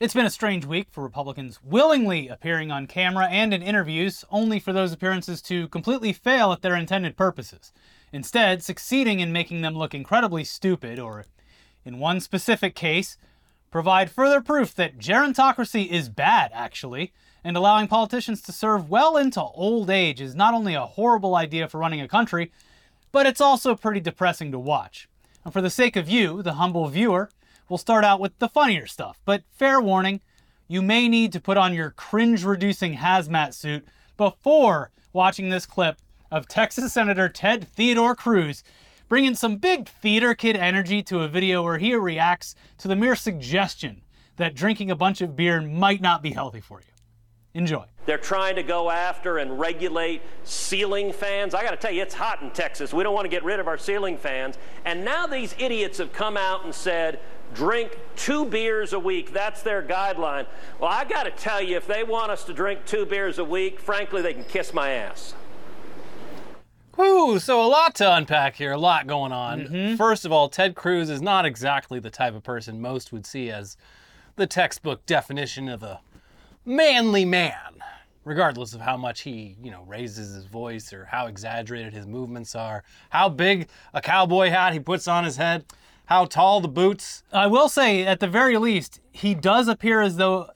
It's been a strange week for Republicans willingly appearing on camera and in interviews, only for those appearances to completely fail at their intended purposes, instead, succeeding in making them look incredibly stupid, or, in one specific case, provide further proof that gerontocracy is bad, actually, and allowing politicians to serve well into old age is not only a horrible idea for running a country, but it's also pretty depressing to watch. And for the sake of you, the humble viewer, we'll start out with the funnier stuff. But fair warning, you may need to put on your cringe reducing hazmat suit before watching this clip of Texas Senator Ted Theodore Cruz bringing some big theater kid energy to a video where he reacts to the mere suggestion that drinking a bunch of beer might not be healthy for you. Enjoy. They're trying to go after and regulate ceiling fans. I got to tell you, it's hot in Texas. We don't want to get rid of our ceiling fans. And now these idiots have come out and said, drink two beers a week. That's their guideline. Well, I got to tell you, if they want us to drink two beers a week, frankly, they can kiss my ass. Whew, so a lot to unpack here, a lot going on. Mm-hmm. First of all, Ted Cruz is not exactly the type of person most would see as the textbook definition of a manly man, regardless of how much he, you know, raises his voice or how exaggerated his movements are, how big a cowboy hat he puts on his head, how tall the boots. I will say, at the very least, he does appear as though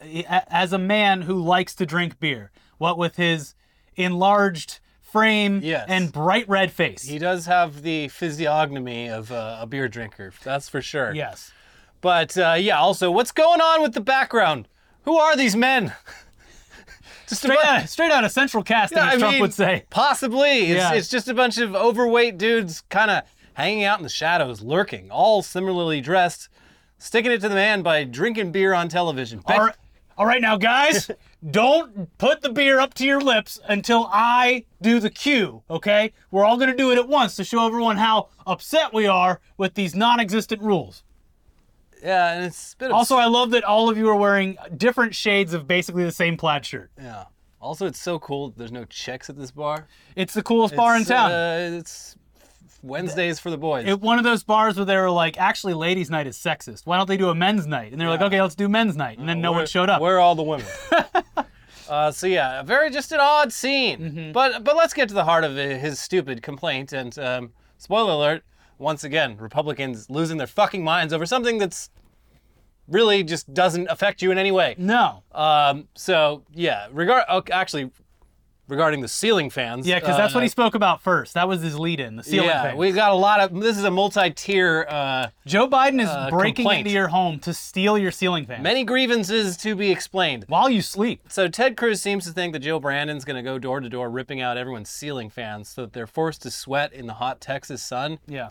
as a man who likes to drink beer. What with his enlarged frame Yes. and bright red face. He does have the physiognomy of uh, a beer drinker, that's for sure. yes. But uh, yeah, also, what's going on with the background? Who are these men? Just Straight bu- out, straight out of central casting, Yeah, as I Trump mean, would say. Possibly. It's, Yeah. it's just a bunch of overweight dudes kind of hanging out in the shadows, lurking, all similarly dressed, sticking it to the man by drinking beer on television. All right, all right, now, guys, don't put the beer up to your lips until I do the cue, okay? We're all going to do it at once to show everyone how upset we are with these non existent rules. Yeah, and it's a bit of Also, I love that all of you are wearing different shades of basically the same plaid shirt. yeah. Also, it's so cool. that There's no checks at this bar. It's the coolest bar in town. Uh, it's Wednesdays for the boys. It, one of those bars where they were like, actually, ladies' night is sexist. Why don't they do a men's night? And they're like, okay, let's do men's night. And then no Where- one showed up. Where are all the women? uh, so yeah, a very just an odd scene. Mm-hmm. But but let's get to the heart of his stupid complaint. And um, spoiler alert: once again, Republicans losing their fucking minds over something that's really just doesn't affect you in any way. no. Um, so yeah, regard oh, actually regarding the ceiling fans. Yeah, because that's what uh, he spoke about first. That was his lead in, the ceiling Yeah, fans. we got a lot of. This is a multi-tier. Uh, Joe Biden is uh, breaking complaint. into your home to steal your ceiling fan many grievances to be explained. while you sleep. So Ted Cruz seems to think that Joe Brandon's going to go door to door ripping out everyone's ceiling fans so that they're forced to sweat in the hot Texas sun. Yeah.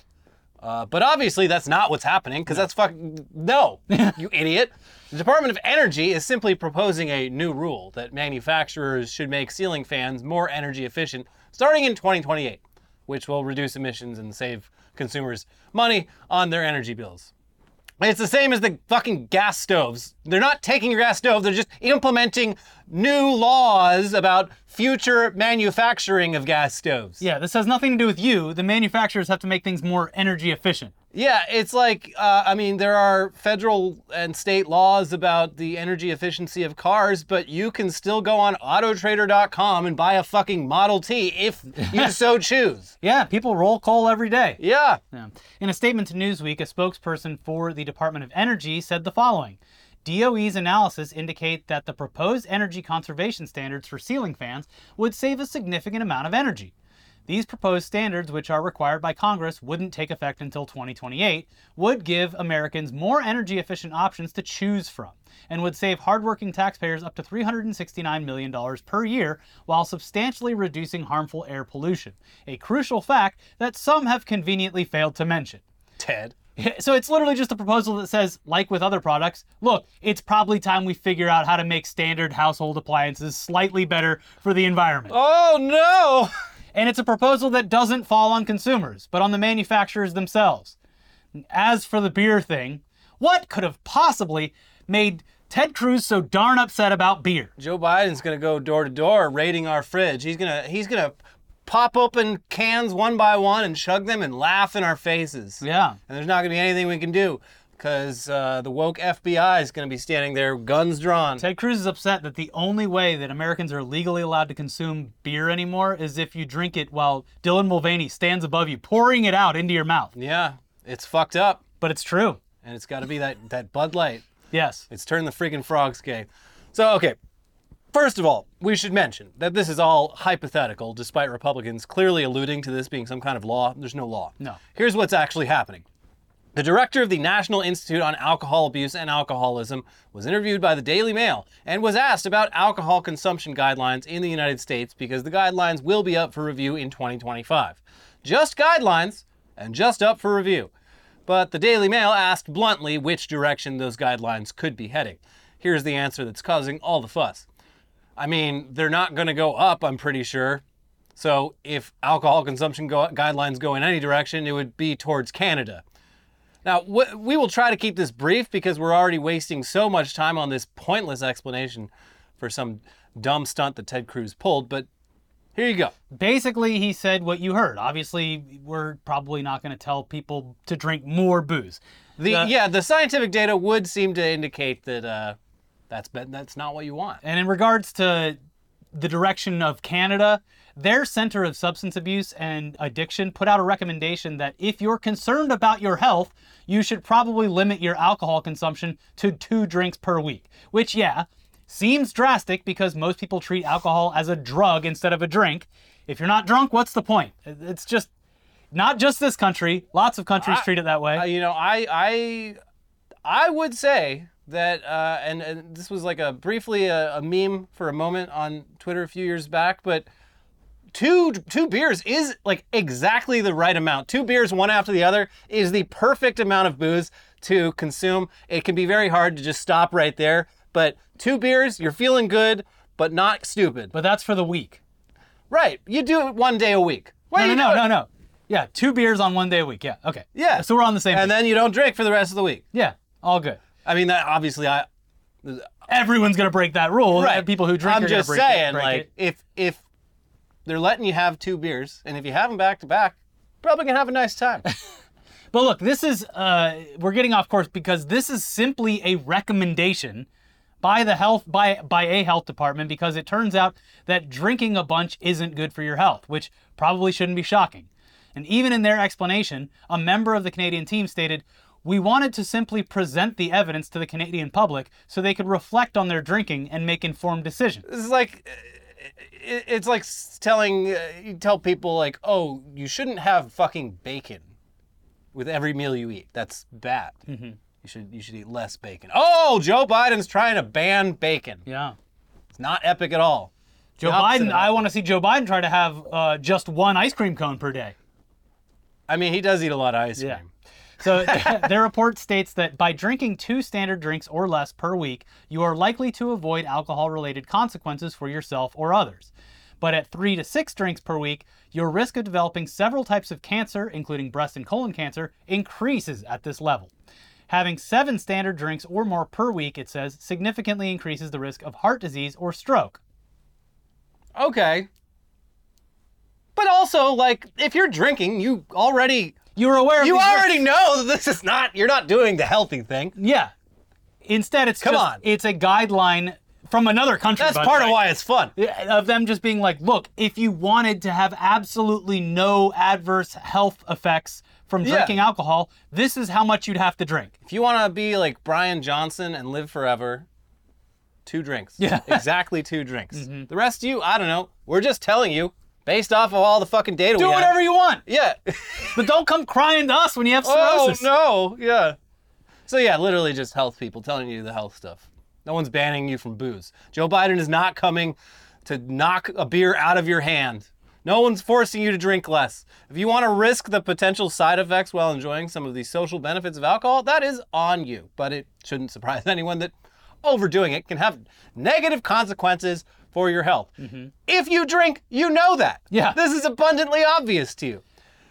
Uh, but obviously that's not what's happening because that's fucking no, you idiot. The Department of Energy is simply proposing a new rule that manufacturers should make ceiling fans more energy efficient starting in 2028, which will reduce emissions and save consumers money on their energy bills. It's the same as the fucking gas stoves. They're not taking your gas stove, they're just implementing new laws about future manufacturing of gas stoves. Yeah, this has nothing to do with you. The manufacturers have to make things more energy efficient. Yeah, it's like, uh, I mean, there are federal and state laws about the energy efficiency of cars, but you can still go on autotrader.com and buy a fucking Model T if you so choose. Yeah, people roll coal every day. Yeah. Yeah. In a statement to Newsweek, a spokesperson for the Department of Energy said the following DOE's analysis indicate that the proposed energy conservation standards for ceiling fans would save a significant amount of energy. These proposed standards, which are required by Congress, wouldn't take effect until 2028, would give Americans more energy efficient options to choose from, and would save hardworking taxpayers up to $369 million per year while substantially reducing harmful air pollution. A crucial fact that some have conveniently failed to mention. Ted. So it's literally just a proposal that says, like with other products, look, it's probably time we figure out how to make standard household appliances slightly better for the environment. Oh no! And it's a proposal that doesn't fall on consumers, but on the manufacturers themselves. As for the beer thing, what could have possibly made Ted Cruz so darn upset about beer? Joe Biden's gonna go door to door raiding our fridge. He's gonna he's gonna pop open cans one by one and chug them and laugh in our faces. Yeah. And there's not gonna be anything we can do. Because uh, the woke FBI is going to be standing there, guns drawn. Ted Cruz is upset that the only way that Americans are legally allowed to consume beer anymore is if you drink it while Dylan Mulvaney stands above you, pouring it out into your mouth. yeah, it's fucked up, But it's true. and it's got to be that that Bud Light. Yes. It's turned the freaking frogs gay. So, okay. First of all, we should mention that this is all hypothetical, despite Republicans clearly alluding to this being some kind of law. There's no law. No. Here's what's actually happening. The director of the National Institute on Alcohol Abuse and Alcoholism was interviewed by the Daily Mail and was asked about alcohol consumption guidelines in the United States because the guidelines will be up for review in 2025. Just guidelines and just up for review. But the Daily Mail asked bluntly which direction those guidelines could be heading. Here's the answer that's causing all the fuss. I mean, they're not going to go up, I'm pretty sure. So if alcohol consumption go- guidelines go in any direction, it would be towards Canada. Now, w- we will try to keep this brief because we're already wasting so much time on this pointless explanation for some dumb stunt that Ted Cruz pulled, but here you go. Basically, he said what you heard. Obviously, we're probably not going to tell people to drink more booze. The Uh, yeah, the scientific data would seem to indicate that uh, that's that's not what you want. And in regards to the direction of Canada, their Center of Substance Abuse and Addiction put out a recommendation that if you're concerned about your health, you should probably limit your alcohol consumption to two drinks per week. Which, yeah, seems drastic because most people treat alcohol as a drug instead of a drink. If you're not drunk, what's the point? It's just not just this country. Lots of countries treat it that way. You know, I I I would say that, uh, and, and this was like a briefly a, a meme for a moment on Twitter a few years back, but two two beers is like exactly the right amount. Two beers, one after the other, is the perfect amount of booze to consume. It can be very hard to just stop right there, but two beers, you're feeling good, but not stupid. but that's for the week. Right, you do it one day a week. Why No, no, no, no, no. Yeah, two beers on one day a week. Yeah, okay. Yeah. So we're on the same And page. then you don't drink for the rest of the week. yeah, all good. I mean, that obviously I Everyone's gonna break that rule. Right. People who drink I'm are just break it- saying, break like, it. if if they're letting you have two beers, and if you have them back to back, probably gonna have a nice time. But look, this is uh, we're getting off course because this is simply a recommendation by the health by by a health department because it turns out that drinking a bunch isn't good for your health, which probably shouldn't be shocking. And even in their explanation, a member of the Canadian team stated, "We wanted to simply present the evidence to the Canadian public so they could reflect on their drinking and make informed decisions." this is like, it- it's like telling uh, you tell people like, oh, you shouldn't have fucking bacon with every meal you eat. That's bad. Mm-hmm. You should you should eat less bacon. Oh, Joe Biden's trying to ban bacon. Yeah. It's not epic at all. Joe Biden, I want to see Joe Biden try to have uh, just one ice cream cone per day. I mean, he does eat a lot of ice Yeah. cream. So their report states that by drinking two standard drinks or less per week, you are likely to avoid alcohol related consequences for yourself or others. But at three to six drinks per week, your risk of developing several types of cancer, including breast and colon cancer, increases at this level. Having seven standard drinks or more per week, it says, significantly increases the risk of heart disease or stroke. Okay. But also, like, if you're drinking, you already You're aware of you risks. already know that this is not you're not doing the healthy thing. Yeah. Instead, it's Come just, on. it's a guideline from another country. That's part of why it's fun. of them just being like, look, if you wanted to have absolutely no adverse health effects from Yeah. drinking alcohol, this is how much you'd have to drink. If you want to be like Bryan Johnson and live forever, two drinks. Yeah. exactly two drinks. Mm-hmm. The rest of you, I don't know. We're just telling you based off of all the fucking data Do we whatever have. you want, Yeah. but don't come crying to us when you have oh cirrhosis. no. Yeah. So yeah, literally just health people telling you the health stuff. No one's banning you from booze. Joe Biden is not coming to knock a beer out of your hand. No one's forcing you to drink less. If you want to risk the potential side effects while enjoying some of the social benefits of alcohol, that is on you. But it shouldn't surprise anyone that overdoing it can have negative consequences for your health. If you drink, you know that. Yeah. This is abundantly obvious to you.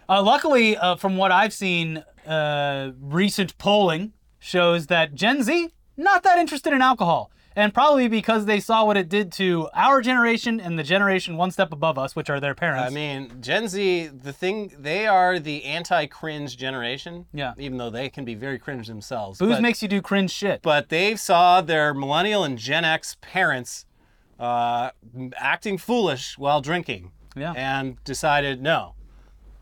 Uh, luckily, uh, from what I've seen, uh, recent polling shows that Gen Z not that interested in alcohol. And probably because they saw what it did to our generation and the generation one step above us, which are their parents. I mean, Gen Z, the thing, they are the anti-cringe generation. Yeah. Even though they can be very cringe themselves. Booze but, makes you do cringe shit. but they saw their millennial and Gen X parents uh, acting foolish while drinking. Yeah. And decided no.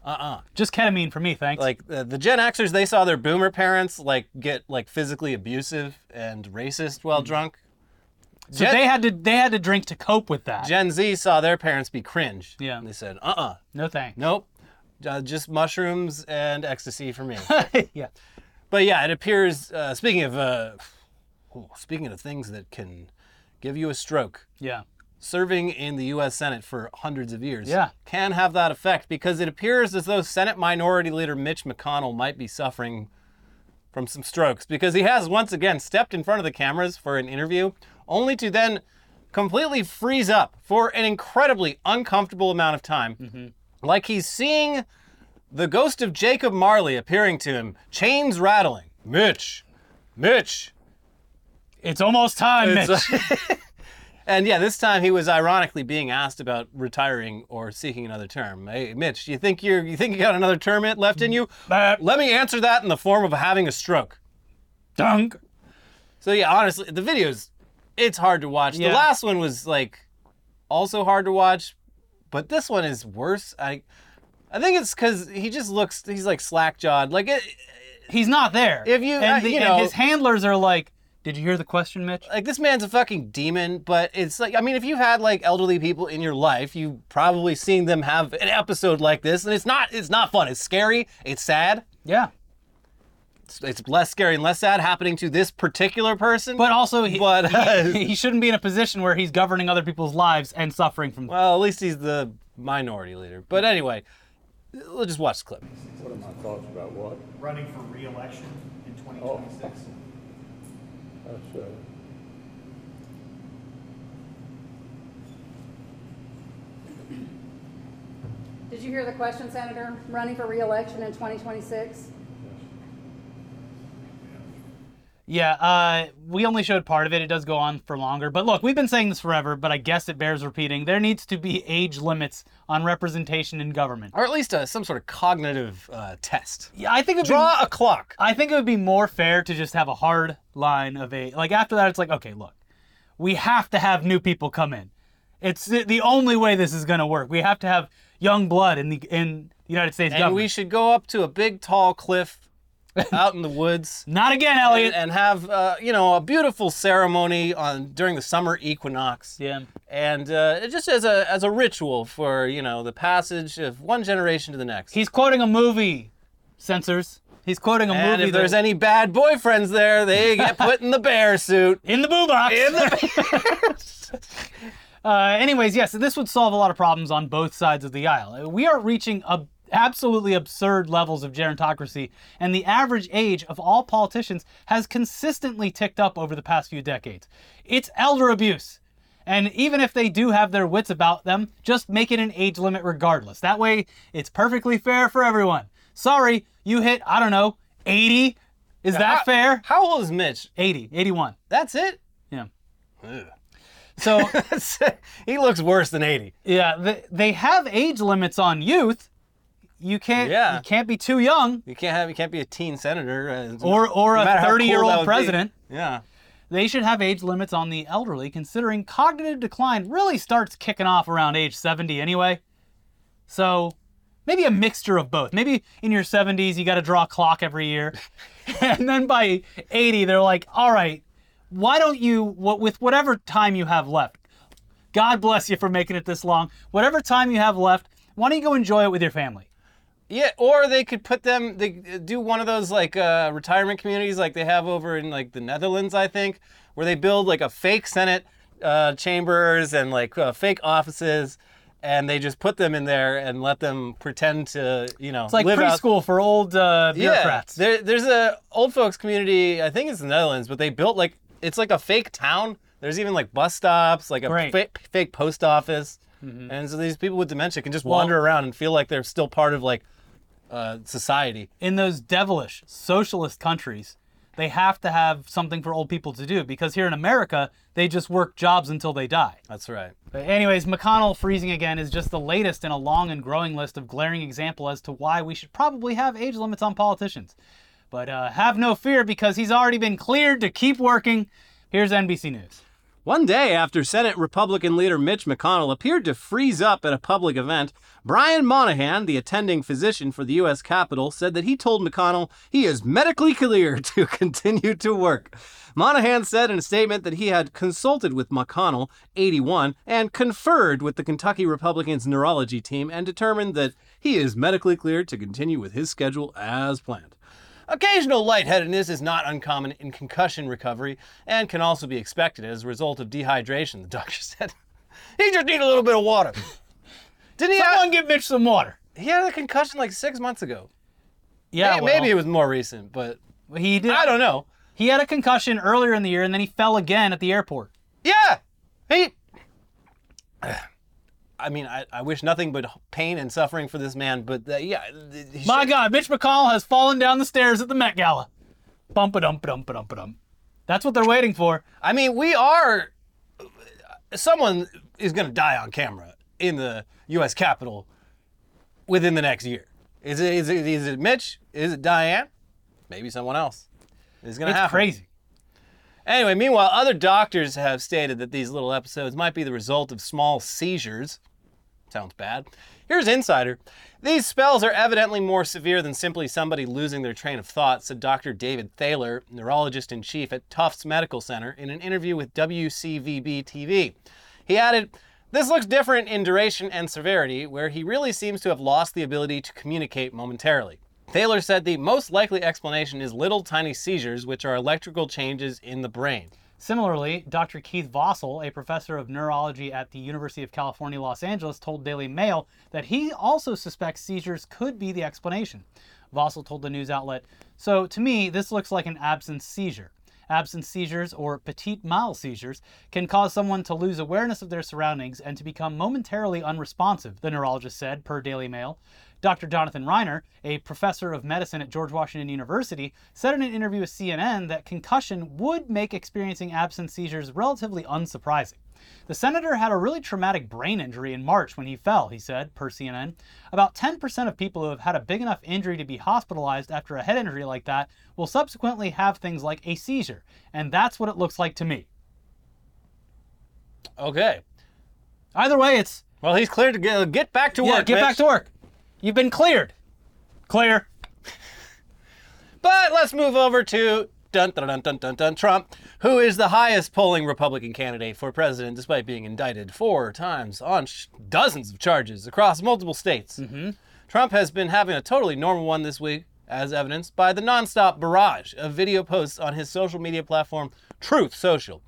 Uh-uh. Just ketamine for me, thanks. Like uh, the Gen Xers, they saw their boomer parents like get like physically abusive and racist while drunk. so Gen- they had to they had to drink to cope with that. Gen Z saw their parents be cringe. Yeah. And they said, uh-uh. no thanks. Nope. Uh, just mushrooms and ecstasy for me. yeah. but yeah, it appears. Uh, speaking of, uh, ooh, speaking of things that can give you a stroke, Yeah. serving in the U.S. Senate for hundreds of years, Yeah. can have that effect because it appears as though Senate Minority Leader Mitch McConnell might be suffering from some strokes because he has once again stepped in front of the cameras for an interview, only to then completely freeze up for an incredibly uncomfortable amount of time, mm-hmm. like he's seeing the ghost of Jacob Marley appearing to him, chains rattling. Mitch, Mitch, It's almost time, Mitch. it's- and yeah, this time he was ironically being asked about retiring or seeking another term. Hey, Mitch, you think you're you think you got another term left in you? Let me answer that in the form of having a stroke. Dunk. So yeah, honestly, the videos, it's hard to watch. Yeah. The last one was like also hard to watch, but this one is worse. I I think it's because he just looks he's like slack jawed. Like it, He's not there. If you- and, uh, the, you and know- his handlers are like, "Did you hear the question, Mitch?" like this man's a fucking demon but it's like i mean if you've had like elderly people in your life you've probably seen them have an episode like this and it's not it's not fun it's scary it's sad Yeah. it's, it's less scary and less sad happening to this particular person But also, he, But, uh, he, he shouldn't be in a position where he's governing other people's lives and suffering from. well at least he's the minority leader but anyway we'll just watch the clip What are my thoughts about what? running for re-election in 2026. That's, uh, Did you hear the question, Senator? Running for reelection in 2026? Yeah, uh, we only showed part of it. It does go on for longer. But look, we've been saying this forever, but I guess it bears repeating. There needs to be age limits on representation in government. or at least uh, some sort of cognitive uh, test Yeah, I think it'd be, draw a clock I think it would be more fair to just have a hard line of a like after that it's like okay, look. We have to have new people come in. It's the, the only way this is going to work. We have to have young blood in the in the United States and government. we should go up to a big tall cliff out in the woods Not again, Elliot. and, and have uh, you know a beautiful ceremony on during the summer equinox. yeah. And uh, just as a as a ritual for you know the passage of one generation to the next. He's quoting a movie, censors. He's quoting a and movie if there's that- any bad boyfriends there, they get put in the bear suit. in the boo box. uh, anyways, yes, this would solve a lot of problems on both sides of the aisle. We are reaching ab- absolutely absurd levels of gerontocracy, and the average age of all politicians has consistently ticked up over the past few decades. It's elder abuse. And even if they do have their wits about them, just make it an age limit regardless. That way, it's perfectly fair for everyone. Sorry, you hit, I don't know, 80. Is that How- fair? How old is Mitch? 80, 81. That's it. Yeah. So, he looks worse than 80. yeah, they, they have age limits on youth. You can't Yeah. you can't be too young You can't have you can't be a teen senator uh, or or no a matter how cool 30-year-old that would be. president. Yeah. They should have age limits on the elderly considering cognitive decline really starts kicking off around age 70 anyway. So, maybe a mixture of both. Maybe in your 70s you got to draw a clock every year. and then by 80 they're like, "All right, why don't you what with whatever time you have left. God bless you for making it this long. Whatever time you have left, why don't you go enjoy it with your family?" Yeah, or they could put them. They do one of those like uh, retirement communities, like they have over in like the Netherlands, I think, where they build like a fake Senate uh, chambers and like uh, fake offices, and they just put them in there and let them pretend to, you know, It's like live out- preschool for old uh, Yeah, bureaucrats. there, there's a old folks community. I think it's the Netherlands, but they built like it's like a fake town. There's even like bus stops, like a Great. fake, fake post office, and so these people with dementia can just wander around and feel like they're still part of like uh, society. in those devilish socialist countries, they have to have something for old people to do because here in America, they just work jobs until they die. That's right. But anyways, McConnell freezing again is just the latest in a long and growing list of glaring example as to why we should probably have age limits on politicians. But uh, have no fear because he's already been cleared to keep working. Here's NBC News. One day after Senate Republican leader Mitch McConnell appeared to freeze up at a public event, Brian Monahan, the attending physician for the U.S. Capitol, said that he told McConnell he is medically cleared to continue to work. Monahan said in a statement that he had consulted with McConnell, 81, and conferred with the Kentucky Republicans' neurology team and determined that he is medically cleared to continue with his schedule as planned. Occasional lightheadedness is not uncommon in concussion recovery and can also be expected as a result of dehydration, the doctor said. he just need a little bit of water. Didn't he Someone have, give Mitch some water. he had a concussion like six months ago. Yeah, May- well, Maybe it was more recent, but he did. I don't know. He had a concussion earlier in the year and then he fell again at the airport. Yeah, he. I mean, I, I wish nothing but pain and suffering for this man, but uh, yeah. My should- God, Mitch McConnell has fallen down the stairs at the Met Gala. Bump a dump dump dump dump. That's what they're waiting for. I mean, we are. Someone is going to die on camera in the U.S. Capitol within the next year. Is it, is it, is it Mitch? Is it Diane? Maybe someone else. It's going to It's happen. crazy. Anyway, meanwhile, other doctors have stated that these little episodes might be the result of small seizures. Sounds bad. Here's Insider. These spells are evidently more severe than simply somebody losing their train of thought, said Dr. David Thaler, neurologist in chief at Tufts Medical Center, in an interview with WCVB TV. He added, This looks different in duration and severity, where he really seems to have lost the ability to communicate momentarily. Thaler said the most likely explanation is little tiny seizures, which are electrical changes in the brain. Similarly, Dr. Keith Vossel, a professor of neurology at the University of California, Los Angeles, told Daily Mail that he also suspects seizures could be the explanation. Vossel told the news outlet, So to me, this looks like an absence seizure. Absence seizures, or petit mal seizures, can cause someone to lose awareness of their surroundings and to become momentarily unresponsive, the neurologist said, per Daily Mail. Dr. Jonathan Reiner, a professor of medicine at George Washington University, said in an interview with CNN that concussion would make experiencing absence seizures relatively unsurprising. The senator had a really traumatic brain injury in March when he fell, he said, per CNN. About 10% of people who have had a big enough injury to be hospitalized after a head injury like that will subsequently have things like a seizure, and that's what it looks like to me. Okay. Either way, it's Well, he's cleared to get, get back to yeah, work. get Mitch. back to work. You've been cleared. Clear. But let's move over to dun, dun, dun, dun, dun, dun, Trump, who is the highest polling Republican candidate for president despite being indicted four times on sh- dozens of charges across multiple states. Mm-hmm. Trump has been having a totally normal one this week, as evidenced by the nonstop barrage of video posts on his social media platform, Truth Social.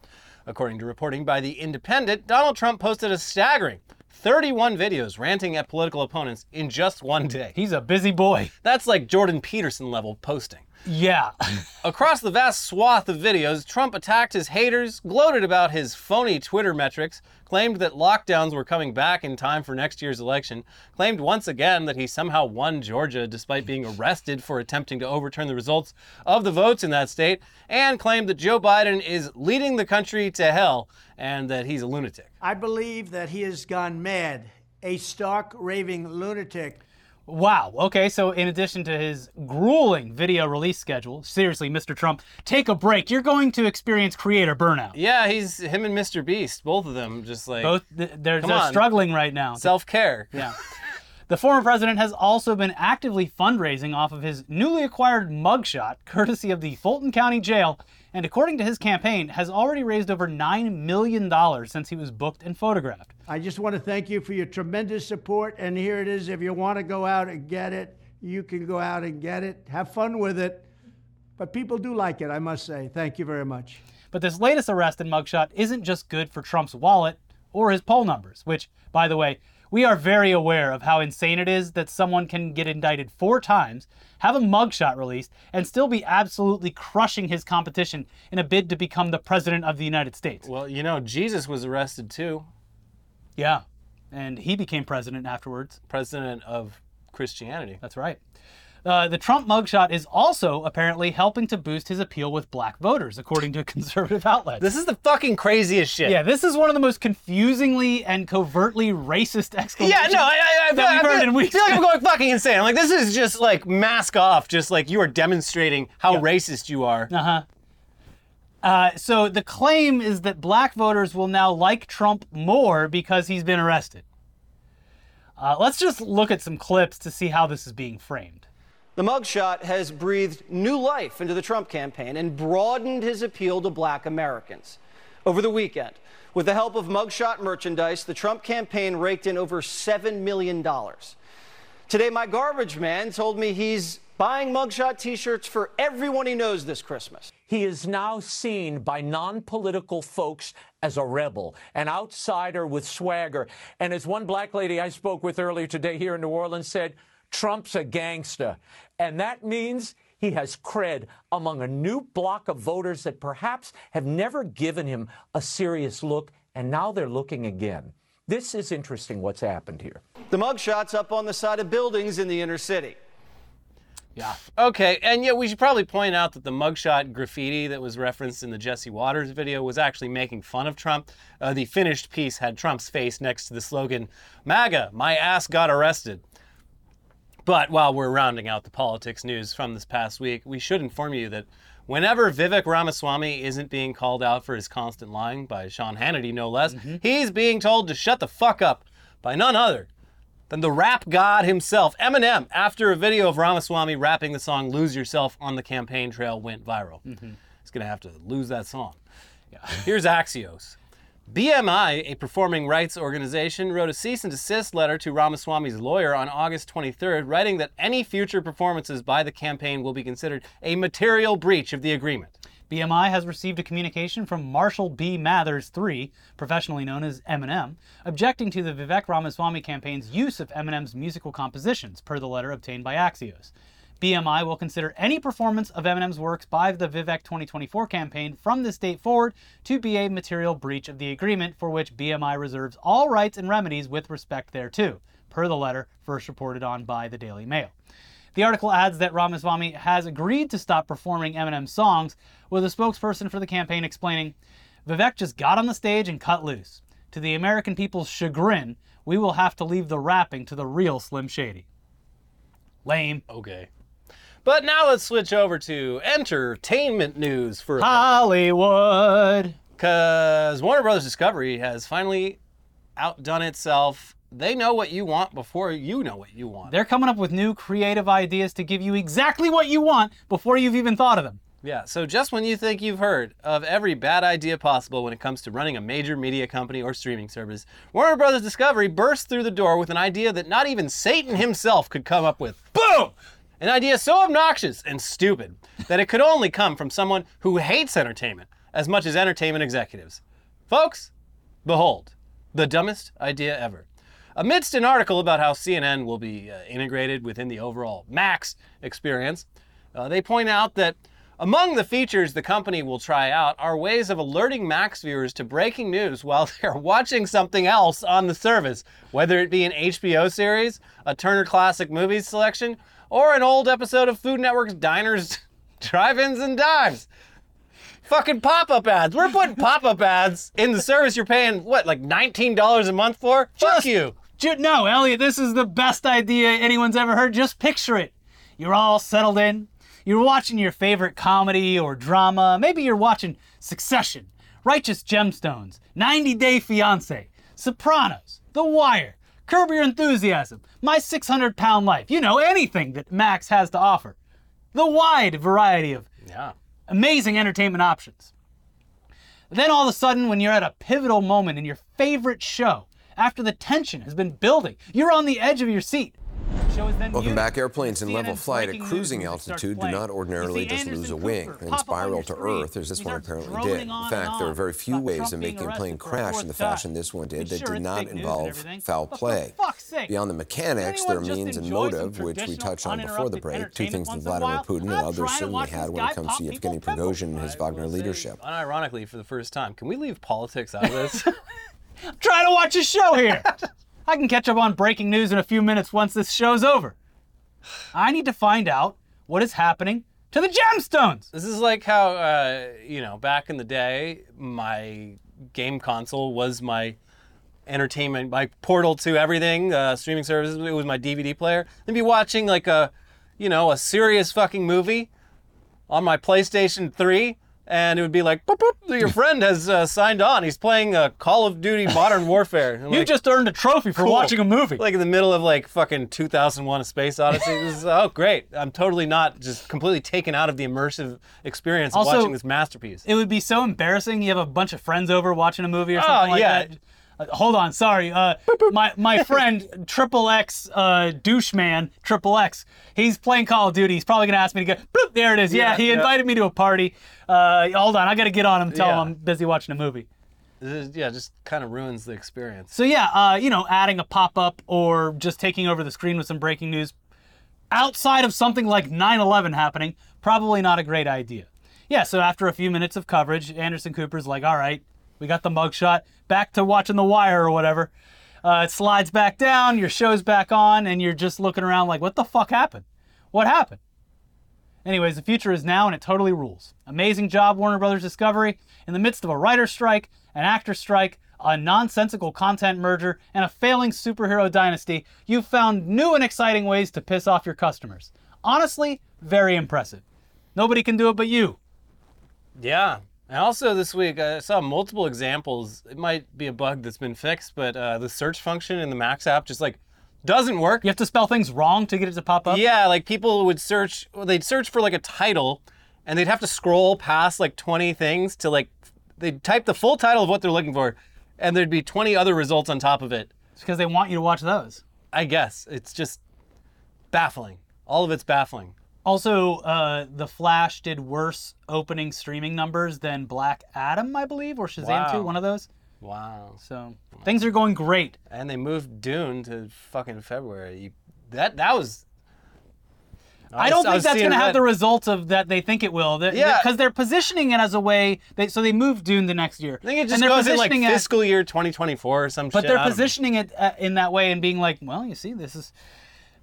According to reporting by The Independent, Donald Trump posted a staggering 31 videos ranting at political opponents in just one day. He's a busy boy. That's like Jordan Peterson level posting. Yeah. Across the vast swath of videos, Trump attacked his haters, gloated about his phony Twitter metrics, claimed that lockdowns were coming back in time for next year's election, claimed once again that he somehow won Georgia despite being arrested for attempting to overturn the results of the votes in that state, and claimed that Joe Biden is leading the country to hell and that he's a lunatic. I believe that he has gone mad, a stark raving lunatic. Wow. Okay, so in addition to his grueling video release schedule, seriously, Mr. Trump, take a break. You're going to experience creator burnout. Yeah, he's him and Mr. Beast, both of them, just like Both they're, they're on. struggling right now. self care. Yeah. The former president has also been actively fundraising off of his newly acquired mugshot, courtesy of the Fulton County Jail, and according to his campaign, has already raised over $9 million since he was booked and photographed. I just want to thank you for your tremendous support. And here it is. If you want to go out and get it, you can go out and get it. Have fun with it. But people do like it, I must say. Thank you very much. But this latest arrest and mugshot isn't just good for Trump's wallet or his poll numbers, which, by the way, we are very aware of how insane it is that someone can get indicted four times, have a mugshot released, and still be absolutely crushing his competition in a bid to become the president of the United States. Well, you know, Jesus was arrested too, Yeah. And he became president afterwards. president of Christianity. That's right. Uh, the Trump mugshot is also apparently helping to boost his appeal with black voters, according to conservative outlets. This is the fucking craziest shit. yeah, this is one of the most confusingly and covertly racist exclamations. Yeah, no, I, I, I, we've I, heard feel, feel like I'm going fucking insane. I'm like, this is just like mask off, just like you are demonstrating how racist you are. Uh-huh. Uh, so the claim is that black voters will now like Trump more because he's been arrested. Uh, let's just look at some clips to see how this is being framed. The mugshot has breathed new life into the Trump campaign and broadened his appeal to black Americans. Over the weekend, with the help of mugshot merchandise, the Trump campaign raked in over $7 million. Today, my garbage man told me he's buying mugshot t shirts for everyone he knows this Christmas. He is now seen by non political folks as a rebel, an outsider with swagger. And as one black lady I spoke with earlier today here in New Orleans said, Trump's a gangster. And that means he has cred among a new block of voters that perhaps have never given him a serious look, and now they're looking again. This is interesting what's happened here. The mugshot's up on the side of buildings in the inner city. Yeah. Okay, and yeah, we should probably point out that the mugshot graffiti that was referenced in the Jesse Watters video was actually making fun of Trump. Uh, the finished piece had Trump's face next to the slogan, MAGA, my ass got arrested. But while we're rounding out the politics news from this past week, we should inform you that whenever Vivek Ramaswamy isn't being called out for his constant lying by Sean Hannity, no less, mm-hmm. he's being told to shut the fuck up by none other than the rap god himself, Eminem, after a video of Ramaswamy rapping the song Lose Yourself on the campaign trail went viral. Mm-hmm. He's going to have to lose that song. Here's Axios. BMI, a performing rights organization, wrote a cease and desist letter to Ramaswamy's lawyer on August 23rd, writing that any future performances by the campaign will be considered a material breach of the agreement. BMI has received a communication from Marshall B. Mathers III, professionally known as Eminem, objecting to the Vivek Ramaswamy campaign's use of Eminem's musical compositions, per the letter obtained by Axios. BMI will consider any performance of Eminem's works by the Vivek 2024 campaign from this date forward to be a material breach of the agreement for which BMI reserves all rights and remedies with respect thereto, per the letter first reported on by the Daily Mail. The article adds that Ramaswamy has agreed to stop performing Eminem's songs, with a spokesperson for the campaign explaining Vivek just got on the stage and cut loose. To the American people's chagrin, we will have to leave the rapping to the real Slim Shady. Lame. Okay. But now let's switch over to entertainment news for. Hollywood. Because Warner Brothers Discovery has finally outdone itself. They know what you want before you know what you want. They're coming up with new creative ideas to give you exactly what you want before you've even thought of them. Yeah, so just when you think you've heard of every bad idea possible when it comes to running a major media company or streaming service, Warner Brothers Discovery burst through the door with an idea that not even Satan himself could come up with. Boom! An idea so obnoxious and stupid that it could only come from someone who hates entertainment as much as entertainment executives. Folks, behold, the dumbest idea ever. Amidst an article about how CNN will be uh, integrated within the overall Max experience, uh, they point out that among the features the company will try out are ways of alerting Max viewers to breaking news while they're watching something else on the service, whether it be an HBO series, a Turner Classic Movies selection, or an old episode of Food Network's Diners, Drive-Ins, and Dives. Fucking pop-up ads. We're putting pop-up ads in the service you're paying what, like $19 a month for? Fuck Just- you. Ju- no, Elliot, this is the best idea anyone's ever heard. Just picture it. You're all settled in. You're watching your favorite comedy or drama. Maybe you're watching Succession, Righteous Gemstones, 90 Day Fiance, Sopranos, The Wire, Curb Your Enthusiasm, My 600 Pound Life. You know, anything that Max has to offer. The wide variety of Yeah. amazing entertainment options. Then all of a sudden, when you're at a pivotal moment in your favorite show, after the tension has been building, you're on the edge of your seat. Welcome back. Airplanes in level flight at cruising altitude do not ordinarily just lose a wing and spiral to. Earth, as this one apparently did. In fact, there are very few ways of making a plane arrested for a crash in the fashion this one did that did not fake news and involve foul play. fuck's sake, Beyond the mechanics, there are means and motive, which we traditional, touched on before the break. Two things that Vladimir? Putin and others certainly had when it comes to people Yevgeny. Prigozhin and his Wagner leadership. Unironically, for the first time, can we leave politics out of this? I'm trying to watch a show here. I can catch up on breaking news in a few minutes once this show's over. I need to find out what is happening to the gemstones. This is like how, uh, you know, back in the day, my game console was my entertainment, my portal to everything, uh, streaming services. It was my DVD player. Then be watching like a, you know, a serious fucking movie on my PlayStation 3. And it would be like, boop, boop, your friend has uh, signed on. He's playing uh, Call of Duty Modern Warfare. You like, just earned a trophy for Cool. watching a movie. like in the middle of like fucking 2001 A Space Odyssey. This is, oh, great. I'm totally not just completely taken out of the immersive experience of watching this masterpiece. it would be so embarrassing. You have a bunch of friends over watching a movie or Oh, something like yeah. that. Uh, hold on, sorry. Uh, my my friend Triple X uh, douche man Triple X. He's playing Call of Duty. He's probably gonna ask me to go. Bloop, there it is. Yeah, Yeah, he yeah. invited me to a party. Uh, hold on, I gotta get on him. Tell Yeah. him I'm busy watching a movie. This is- yeah, just kind of ruins the experience. So yeah, uh, you know, adding a pop up or just taking over the screen with some breaking news outside of something like 9/11 happening, probably not a great idea. Yeah, so after a few minutes of coverage, Anderson Cooper's like, "All right, we got the mugshot. Back to watching The Wire or whatever." Uh, it slides back down, your show's back on, and you're just looking around like, "What the fuck happened? What happened?" Anyways, the future is now and it totally rules. Amazing job, Warner Brothers Discovery. In the midst of a writer strike, an actor strike, a nonsensical content merger, and a failing superhero dynasty, you've found new and exciting ways to piss off your customers. Honestly, very impressive. Nobody can do it but you. Yeah. And also this week, I saw multiple examples. It might be a bug that's been fixed, but uh, the search function in the Max app just like doesn't work. You have to spell things wrong to get it to pop up. Yeah, like people would search, well, they'd search for like a title and they'd have to scroll past like 20 things to like, they'd type the full title of what they're looking for and there'd be 20 other results on top of it. It's because they want you to watch those. I guess. It's just baffling. All of it's baffling. Also, uh, The Flash did worse opening streaming numbers than Black Adam, I believe, or Shazam Wow. 2, one of those. Wow. So things are going great. And they moved Dune to fucking February. You, that that was. I don't was- think was that's going to have the results of that they think it will. Yeah. because they're positioning it as a way. They, so they moved Dune the next year. I think it just they're goes in like fiscal year 2024 or some But shit. they're I know. positioning it uh, in that way and being like, well, you see, this is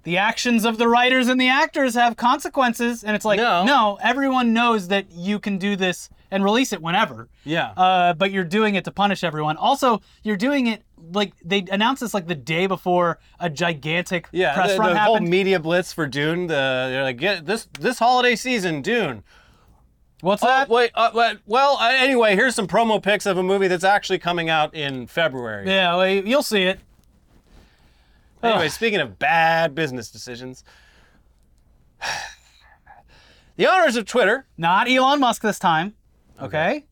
the actions of the writers and the actors have consequences, and it's like, No. everyone knows that you can do this and release it whenever. Yeah. Uh, but you're doing it to punish everyone. Also, you're doing it like they announced this like the day before a gigantic Yeah, press the, run the whole media blitz for Dune. The they're like, get this this holiday season, Dune. What's Oh that? wait, uh, but- well, uh, anyway, here's some promo pics of a movie that's actually coming out in February. Yeah, well, you'll see it. Anyway, speaking of bad business decisions, the owners of Twitter, Not Elon Musk this time. Okay.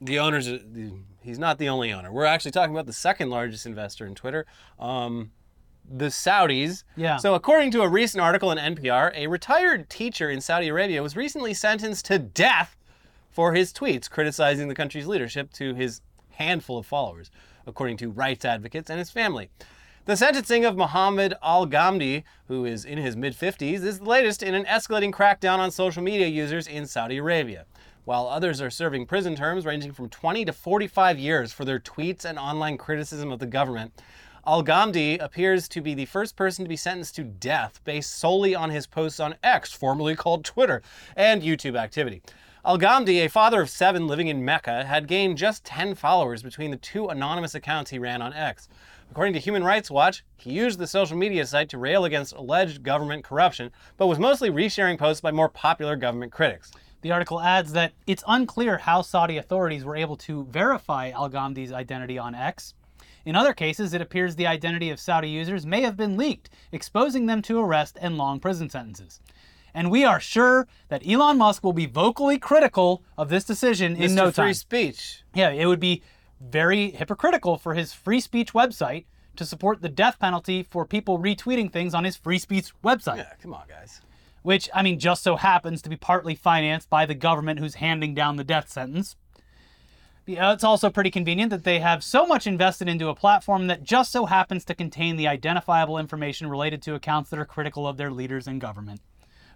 the owners, of- he's not the only owner. We're actually talking about the second largest investor in Twitter, um, the Saudis. Yeah. So, according to a recent article in NPR, a retired teacher in Saudi Arabia was recently sentenced to death for his tweets criticizing the country's leadership to his handful of followers, according to rights advocates and his family. The sentencing of Mohammed Al Ghamdi, who is in his mid 50s, is the latest in an escalating crackdown on social media users in Saudi Arabia. While others are serving prison terms ranging from 20 to 45 years for their tweets and online criticism of the government, Al Ghamdi appears to be the first person to be sentenced to death based solely on his posts on X, formerly called Twitter, and YouTube activity. Al Ghamdi, a father of seven living in Mecca, had gained just 10 followers between the two anonymous accounts he ran on X. According to Human Rights Watch, he used the social media site to rail against alleged government corruption, but was mostly resharing posts by more popular government critics. The article adds that it's unclear how Saudi authorities were able to verify Al Ghamdi's identity on X. In other cases, it appears the identity of Saudi users may have been leaked, exposing them to arrest and long prison sentences. And we are sure that Elon Musk will be vocally critical of this decision in Mr. no Free time. speech. Yeah, it would be very hypocritical for his free speech website to support the death penalty for people retweeting things on his free speech website Yeah, come on, guys. which I mean just so happens to be partly financed by the government who's handing down the death sentence. Yeah, it's also pretty convenient that they have so much invested into a platform that just so happens to contain the identifiable information related to accounts that are critical of their leaders and government.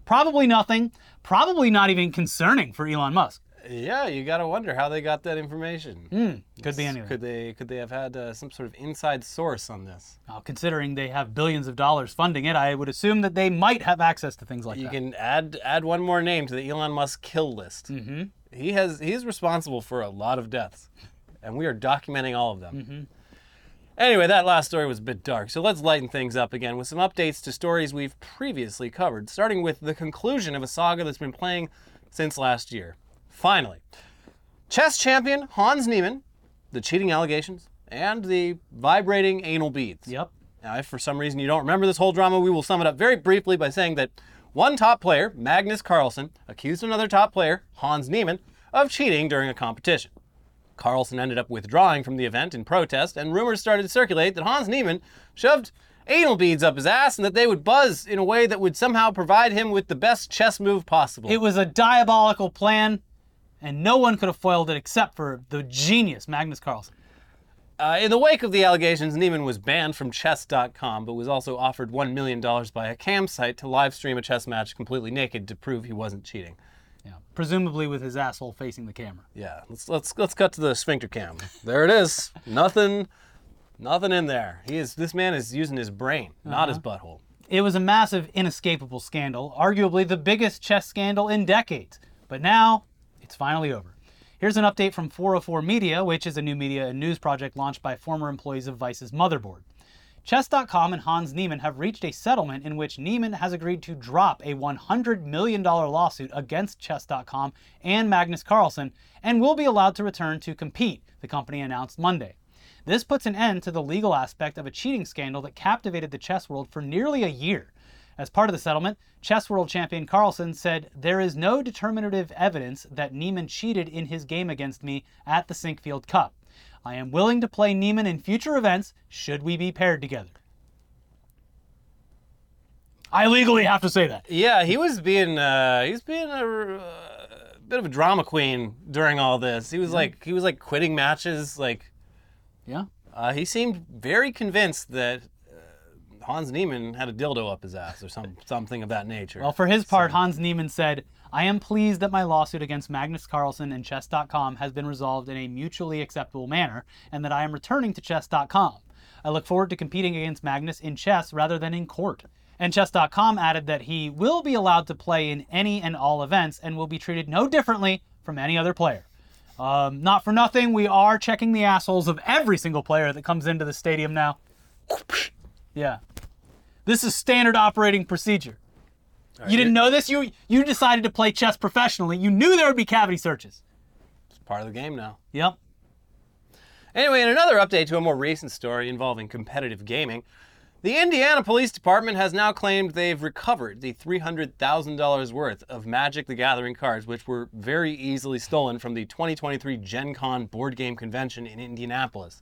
Probably nothing, probably not even concerning for Elon Musk. Yeah, you gotta wonder how they got that information. Could be anything. Could they could they have had uh, some sort of inside source on this? Now, considering they have billions of dollars funding it, I would assume that they might have access to things like You that. can add add one more name to the Elon Musk kill list. Mm-hmm. He has he's responsible for a lot of deaths, and we are documenting all of them. Mm-hmm. Anyway, that last story was a bit dark, so let's lighten things up again with some updates to stories we've previously covered, starting with the conclusion of a saga that's been playing since last year. Finally, chess champion Hans Niemann, the cheating allegations, and the vibrating anal beads. Yep. Now, if for some reason you don't remember this whole drama, we will sum it up very briefly by saying that one top player, Magnus Carlsen, accused another top player, Hans Niemann, of cheating during a competition. Carlsen ended up withdrawing from the event in protest, and rumors started to circulate that Hans Niemann shoved anal beads up his ass and that they would buzz in a way that would somehow provide him with the best chess move possible. It was a diabolical plan, and no one could have foiled it except for the genius Magnus Carlsen. Uh, in the wake of the allegations, Niemann was banned from chess.com, but was also offered $1 million by a cam site to live stream a chess match completely naked to prove he wasn't cheating. Yeah. Presumably with his asshole facing the camera. Yeah, let's let's let's cut to the sphincter cam. There it is. nothing, nothing in there. He is. This man is using his brain, not his butthole. It was a massive, inescapable scandal, arguably the biggest chess scandal in decades. But now, it's finally over. Here's an update from 404 Media, which is a new media and news project launched by former employees of Vice's motherboard. Chess.com and Hans Niemann have reached a settlement in which Niemann has agreed to drop a $100 million lawsuit against Chess.com and Magnus Carlsen and will be allowed to return to compete, the company announced Monday. This puts an end to the legal aspect of a cheating scandal that captivated the chess world for nearly a year. As part of the settlement, chess world champion Carlsen said, There is no determinative evidence that Niemann cheated in his game against me at the Sinquefield Cup. I am willing to play Niemann in future events should we be paired together. I legally have to say that. Yeah, he was being uh, he was being a, uh, bit of a drama queen during all this. He was like he was like quitting matches. Like Yeah. uh, he seemed very convinced that Hans Niemann had a dildo up his ass or some something of that nature. Well, for his part, Hans Niemann said, I am pleased that my lawsuit against Magnus Carlsen and Chess.com has been resolved in a mutually acceptable manner, and that I am returning to Chess.com. I look forward to competing against Magnus in chess rather than in court. And Chess.com added that he will be allowed to play in any and all events and will be treated no differently from any other player. Um, not for nothing, we are checking the assholes of every single player that comes into the stadium now. Yeah. This is standard operating procedure. You didn't know this? You you decided to play chess professionally. You knew there would be cavity searches. it's part of the game now. Yep. Anyway, in another update to a more recent story involving competitive gaming, the Indiana Police Department has now claimed they've recovered the $300,000 worth of Magic the Gathering cards, which were very easily stolen from the 2023 Gen Con board game convention in Indianapolis.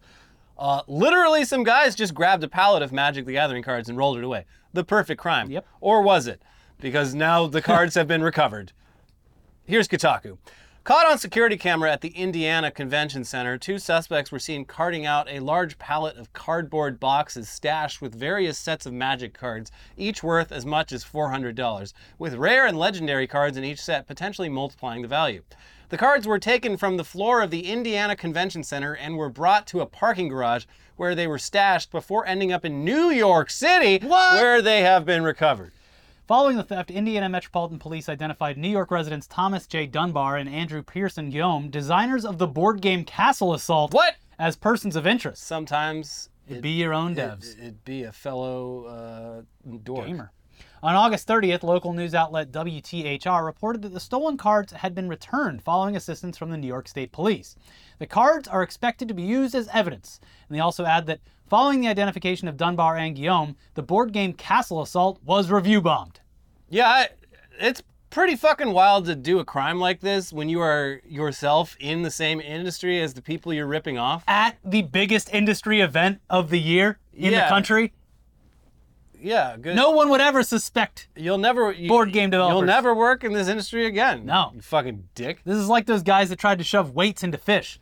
Uh, literally, some guys just grabbed a pallet of Magic the Gathering cards and rolled it away. The perfect crime. Yep. Or was it? Because now the cards have been recovered. Here's Kotaku. Caught on security camera at the Indiana Convention Center, two suspects were seen carting out a large pallet of cardboard boxes stashed with various sets of magic cards, each worth as much as $400, with rare and legendary cards in each set, potentially multiplying the value. The cards were taken from the floor of the Indiana Convention Center and were brought to a parking garage where they were stashed before ending up in New York City, What? where they have been recovered. Following the theft, Indiana Metropolitan Police identified New York residents Thomas J. Dunbar and Andrew Pearson Guillaume, designers of the board game Castle Assault, What? as persons of interest. Sometimes It'd be your own it, devs. it'd be a fellow uh, dork. Gamer. On August 30th, local news outlet WTHR reported that the stolen cards had been returned following assistance from the New York State Police. The cards are expected to be used as evidence, and they also add that following the identification of Dunbar and Guillaume, the board game Castle Assault was review bombed. Yeah, it's pretty fucking wild to do a crime like this when you are yourself in the same industry as the people you're ripping off. At the biggest industry event of the year in Yeah. the country, Yeah, good. no one would ever suspect. you'll never you, Board game developers. You'll never work in this industry again. No. you fucking dick. This is like those guys that tried to shove weights into fish.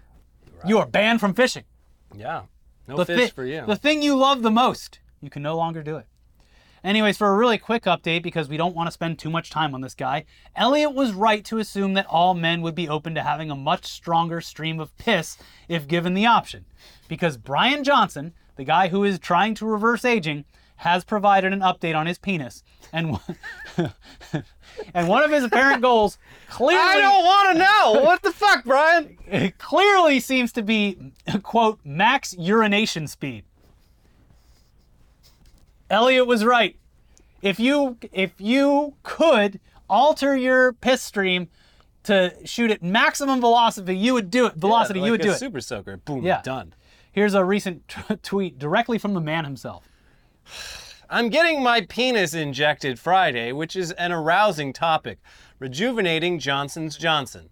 You are banned from fishing. Yeah, no the fish thi- for you. The thing you love the most, you can no longer do it. Anyways, for a really quick update, because we don't want to spend too much time on this guy, Elliot was right to assume that all men would be open to having a much stronger stream of piss if given the option. Because Bryan Johnson, the guy who is trying to reverse aging, has provided an update on his penis. And, and one of his apparent goals clearly I don't want to know. What the fuck, Bryan? it clearly seems to be quote max urination speed. Elliot was right. If you if you could alter your piss stream to shoot at maximum velocity, you would do it. Velocity, like you would a do it. Super soaker. Boom. Yeah. Done. Here's a recent t- tweet directly from the man himself. I'm getting my penis injected Friday, which is an arousing topic. Rejuvenating Johnson's Johnson.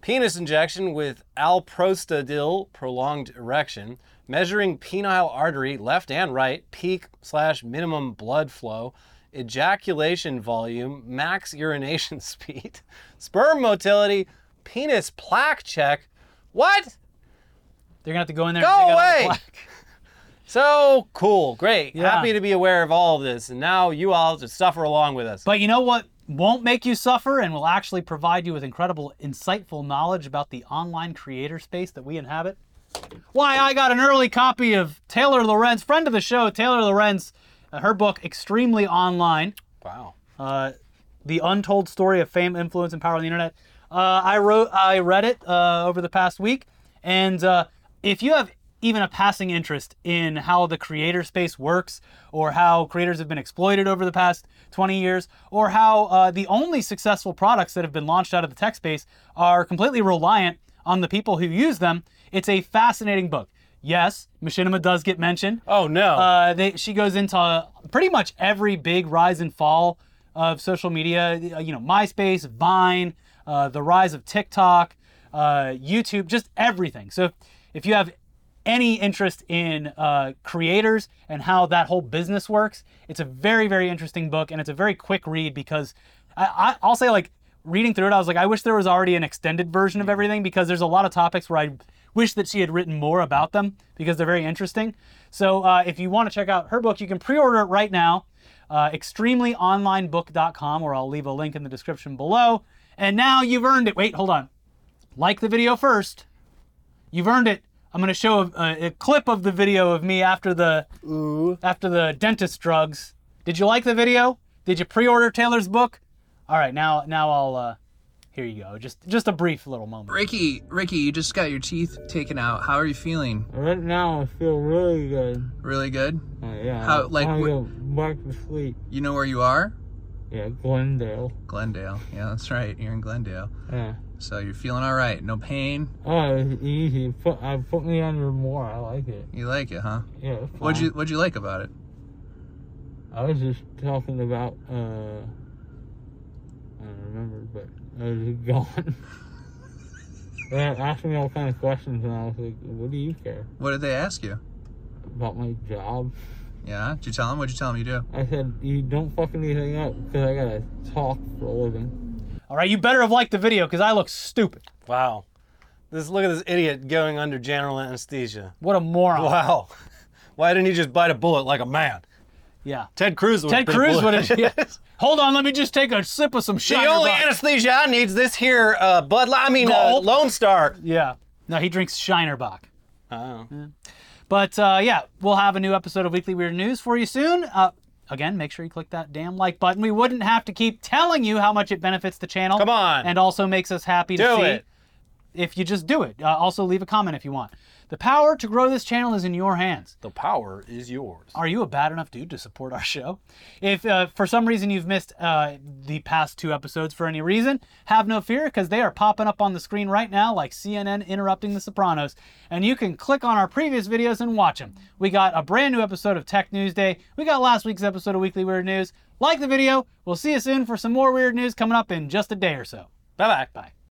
Penis injection with alprostadil, prolonged erection, measuring penile artery, left and right, peak slash minimum blood flow, ejaculation volume, max urination speed, sperm motility, penis plaque check. What? They're gonna have to go in there Go and dig out the plaque. So cool, great. Yeah. Happy to be aware of all of this, and now you all just suffer along with us. But you know what won't make you suffer and will actually provide you with incredible, insightful knowledge about the online creator space that we inhabit? Why, I got an early copy of Taylor Lorenz, friend of the show, Taylor Lorenz, uh, her book, Extremely Online. wow. uh, the untold story of fame, influence, and power on the internet. Uh, I wrote, I read it uh, over the past week, and uh, if you have even a passing interest in how the creator space works, or how creators have been exploited over the past 20 years, or how uh, the only successful products that have been launched out of the tech space are completely reliant on the people who use them, it's a fascinating book. Yes, Machinima does get mentioned. Oh no. Uh, they, she goes into pretty much every big rise and fall of social media. uh, You know, MySpace, Vine, uh, the rise of TikTok, uh, YouTube, just everything. So if, if you have any interest in uh, creators and how that whole business works, it's a very, very interesting book, and it's a very quick read because I, I, I'll say like reading through it, I was like, I wish there was already an extended version of everything because there's a lot of topics where I wish that she had written more about them because they're very interesting. So uh, if you want to check out her book, you can pre-order it right now, uh, extremelyonlinebook.com, or I'll leave a link in the description below. And now you've earned it. Wait, hold on. Like the video first. You've earned it. I'm gonna show a, a, a clip of the video of me after the after the dentist drugs. Did you like the video? Did you pre-order Taylor's book? All right, now now I'll. Uh, here you go. Just just a brief little moment. Ricky, Ricky, you just got your teeth taken out. How are you feeling? Right now, I feel really good. Really good? Uh, yeah. How- like, I wh- go back to sleep. You know where you are? Yeah, Glendale. Glendale. Yeah, that's right. You're in Glendale. Yeah. So you're feeling all right. No pain. Oh, it's easy. Put, I put me under more. I like it. You like it, huh? Yeah. What'd you What'd you like about it? I was just talking about. uh I don't remember, but I was just gone. they asked me all kind of questions, and I was like, "What do you care What did they ask you? about my job?" Yeah. Did you tell them? What'd you tell them you do? I said, "You don't fuck anything up because I gotta talk for a living." All right, you better have liked the video because I look stupid. wow. This look at this idiot going under general anesthesia. What a moron. Wow. Why didn't he just bite a bullet like a man? Yeah. Ted Cruz would Ted Cruz would have. Yeah. Hold on, let me just take a sip of some The Shiner only anesthesia I needs this here uh, Bud Light. I mean, uh. Lone Star. Yeah. No, he drinks Shiner Bock. Oh. But uh, yeah, we'll have a new episode of Weekly Weird News for you soon. Uh, again, make sure you click that damn like button. We wouldn't have to keep telling you how much it benefits the channel. Come on. And also makes us happy to Do see it. if you just do it. Uh, also, leave a comment if you want. The power to grow this channel is in your hands. The power is yours. Are you a bad enough dude to support our show? If uh, for some reason you've missed uh, the past two episodes for any reason, have no fear because they are popping up on the screen right now, like CNN interrupting The Sopranos, and you can click on our previous videos and watch them. We got a brand new episode of Tech News Day. We got last week's episode of Weekly Weird News. Like the video. We'll see you soon for some more weird news coming up in just a day or so. Bye bye. Bye.